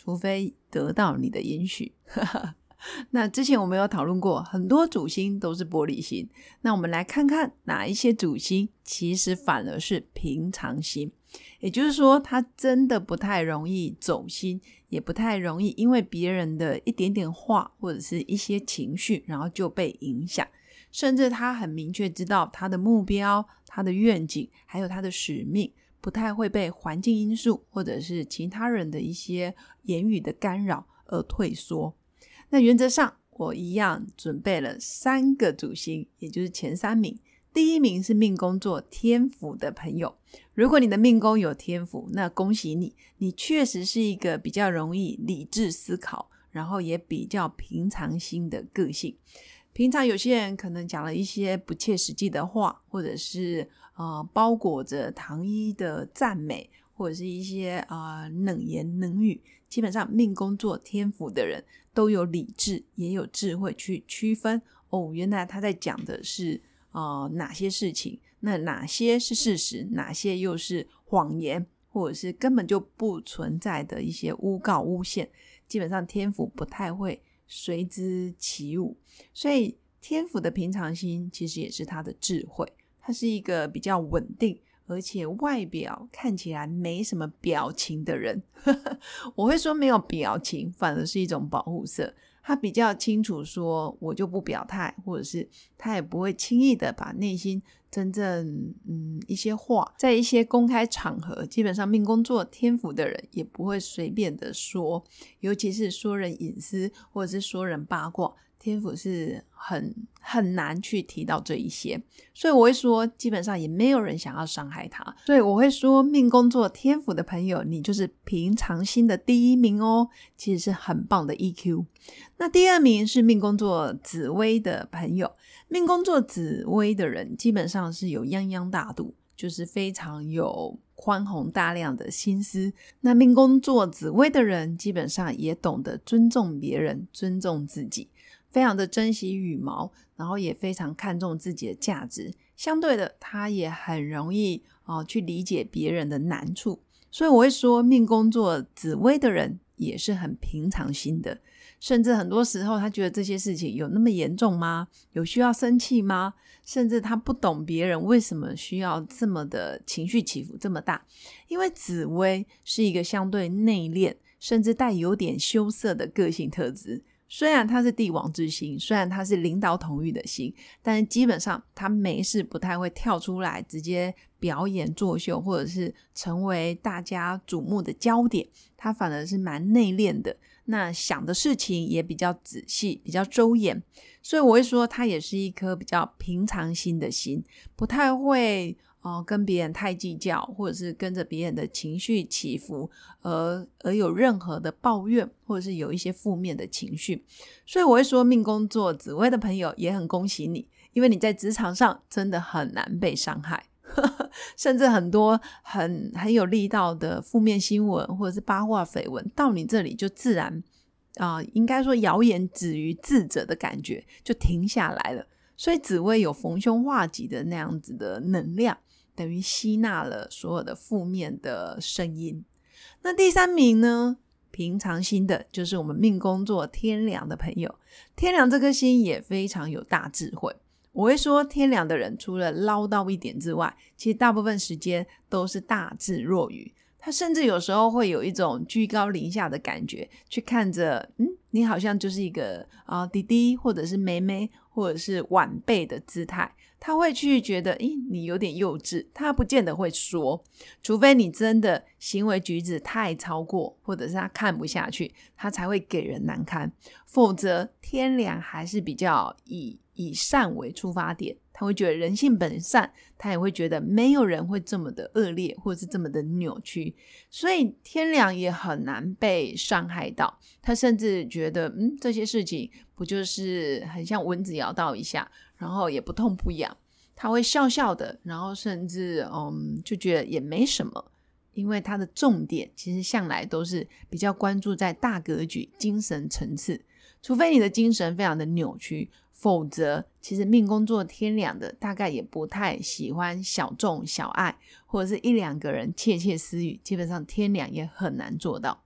除非得到你的允许。那之前我们有讨论过，很多主星都是玻璃心。那我们来看看哪一些主星其实反而是平常心，也就是说，他真的不太容易走心，也不太容易因为别人的一点点话或者是一些情绪，然后就被影响。甚至他很明确知道他的目标、他的愿景，还有他的使命，不太会被环境因素或者是其他人的一些言语的干扰而退缩。那原则上，我一样准备了三个主星，也就是前三名。第一名是命宫做天府的朋友，如果你的命宫有天府，那恭喜你，你确实是一个比较容易理智思考，然后也比较平常心的个性。平常有些人可能讲了一些不切实际的话，或者是呃包裹着糖衣的赞美，或者是一些啊冷言冷语。基本上命宫做天府的人都有理智，也有智慧去区分哦，原来他在讲的是啊哪些事情，那哪些是事实，哪些又是谎言，或者是根本就不存在的一些诬告诬陷。基本上天府不太会。随之起舞，所以天府的平常心其实也是他的智慧。他是一个比较稳定，而且外表看起来没什么表情的人。我会说没有表情，反而是一种保护色。他比较清楚说，我就不表态，或者是他也不会轻易的把内心真正嗯一些话，在一些公开场合，基本上命工作天赋的人也不会随便的说，尤其是说人隐私或者是说人八卦。天府是很很难去提到这一些，所以我会说，基本上也没有人想要伤害他。所以我会说，命宫作天府的朋友，你就是平常心的第一名哦，其实是很棒的 EQ。那第二名是命宫作紫薇的朋友，命宫作紫薇的人基本上是有泱泱大度，就是非常有宽宏大量的心思。那命宫作紫薇的人，基本上也懂得尊重别人，尊重自己。非常的珍惜羽毛，然后也非常看重自己的价值。相对的，他也很容易哦去理解别人的难处。所以我会说，命宫作紫薇的人也是很平常心的。甚至很多时候，他觉得这些事情有那么严重吗？有需要生气吗？甚至他不懂别人为什么需要这么的情绪起伏这么大。因为紫薇是一个相对内敛，甚至带有点羞涩的个性特质。虽然他是帝王之星，虽然他是领导统御的星，但是基本上他没事不太会跳出来直接表演作秀，或者是成为大家瞩目的焦点。他反而是蛮内敛的，那想的事情也比较仔细，比较周延。所以我会说，他也是一颗比较平常心的心，不太会。哦，跟别人太计较，或者是跟着别人的情绪起伏，而而有任何的抱怨，或者是有一些负面的情绪，所以我会说，命宫做紫薇的朋友也很恭喜你，因为你在职场上真的很难被伤害，甚至很多很很有力道的负面新闻或者是八卦绯闻到你这里就自然啊，应该说谣言止于智者的感觉就停下来了，所以紫薇有逢凶化吉的那样子的能量。等于吸纳了所有的负面的声音。那第三名呢？平常心的，就是我们命宫作天良的朋友。天良这颗心也非常有大智慧。我会说，天良的人除了唠叨一点之外，其实大部分时间都是大智若愚。他甚至有时候会有一种居高临下的感觉，去看着，嗯，你好像就是一个啊弟弟，或者是妹妹，或者是晚辈的姿态。他会去觉得，诶，你有点幼稚。他不见得会说，除非你真的行为举止太超过，或者是他看不下去，他才会给人难堪。否则，天良还是比较以以善为出发点，他会觉得人性本善，他也会觉得没有人会这么的恶劣，或者是这么的扭曲，所以天良也很难被伤害到。他甚至觉得，嗯，这些事情不就是很像蚊子咬到一下，然后也不痛不痒，他会笑笑的，然后甚至嗯，就觉得也没什么。因为他的重点其实向来都是比较关注在大格局、精神层次，除非你的精神非常的扭曲，否则其实命宫做天两的大概也不太喜欢小众小爱，或者是一两个人窃窃私语，基本上天两也很难做到。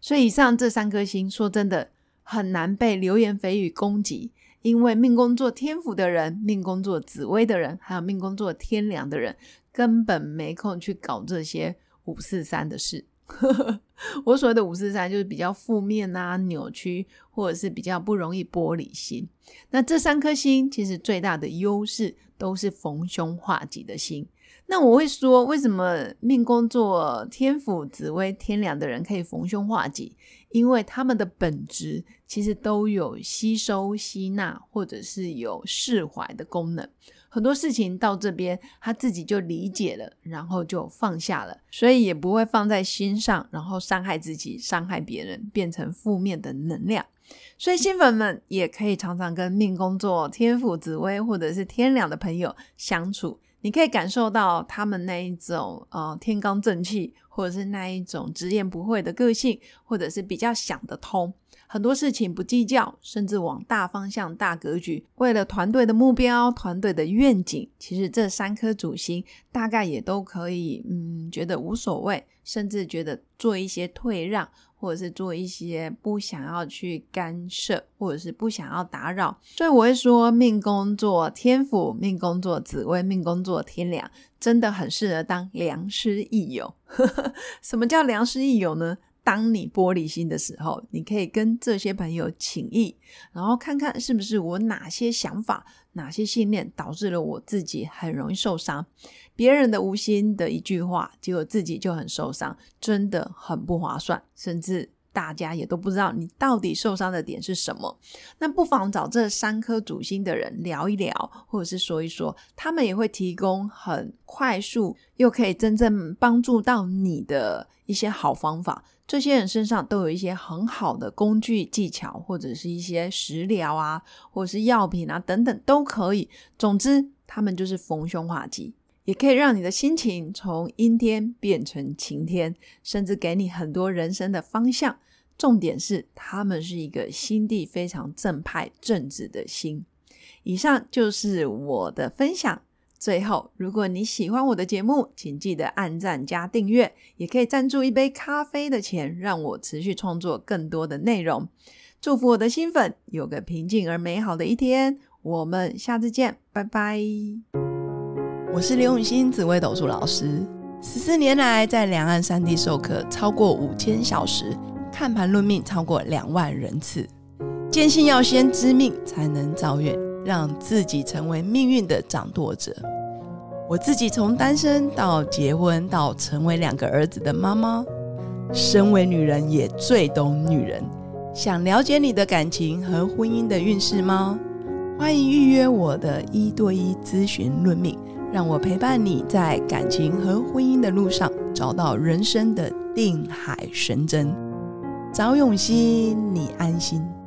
所以以上这三颗星，说真的很难被流言蜚语攻击，因为命宫做天府的人、命宫做紫薇的人，还有命宫做天梁的人，根本没空去搞这些。五四三的事，我所谓的五四三就是比较负面啊、扭曲，或者是比较不容易玻璃心。那这三颗星其实最大的优势都是逢凶化吉的星。那我会说，为什么命宫做天府、紫薇、天梁的人可以逢凶化吉？因为他们的本质其实都有吸收、吸纳，或者是有释怀的功能。很多事情到这边，他自己就理解了，然后就放下了，所以也不会放在心上，然后伤害自己、伤害别人，变成负面的能量。所以新粉们也可以常常跟命宫作天府、紫薇或者是天梁的朋友相处，你可以感受到他们那一种呃天罡正气，或者是那一种直言不讳的个性，或者是比较想得通。很多事情不计较，甚至往大方向、大格局，为了团队的目标、团队的愿景，其实这三颗主星大概也都可以，嗯，觉得无所谓，甚至觉得做一些退让，或者是做一些不想要去干涉，或者是不想要打扰。所以我会说，命工作天府、命工作紫薇、命工作天良，真的很适合当良师益友。什么叫良师益友呢？当你玻璃心的时候，你可以跟这些朋友请意，然后看看是不是我哪些想法、哪些信念导致了我自己很容易受伤。别人的无心的一句话，结果自己就很受伤，真的很不划算，甚至。大家也都不知道你到底受伤的点是什么，那不妨找这三颗主星的人聊一聊，或者是说一说，他们也会提供很快速又可以真正帮助到你的一些好方法。这些人身上都有一些很好的工具技巧，或者是一些食疗啊，或者是药品啊等等都可以。总之，他们就是逢凶化吉，也可以让你的心情从阴天变成晴天，甚至给你很多人生的方向。重点是，他们是一个心地非常正派、正直的心。以上就是我的分享。最后，如果你喜欢我的节目，请记得按赞加订阅，也可以赞助一杯咖啡的钱，让我持续创作更多的内容。祝福我的新粉有个平静而美好的一天。我们下次见，拜拜。我是刘永新紫薇斗数老师，十四年来在两岸三地授课超过五千小时。看盘论命超过两万人次，坚信要先知命才能造运，让自己成为命运的掌舵者。我自己从单身到结婚，到成为两个儿子的妈妈，身为女人也最懂女人。想了解你的感情和婚姻的运势吗？欢迎预约我的一对一咨询论命，让我陪伴你在感情和婚姻的路上，找到人生的定海神针。早永熙，你安心。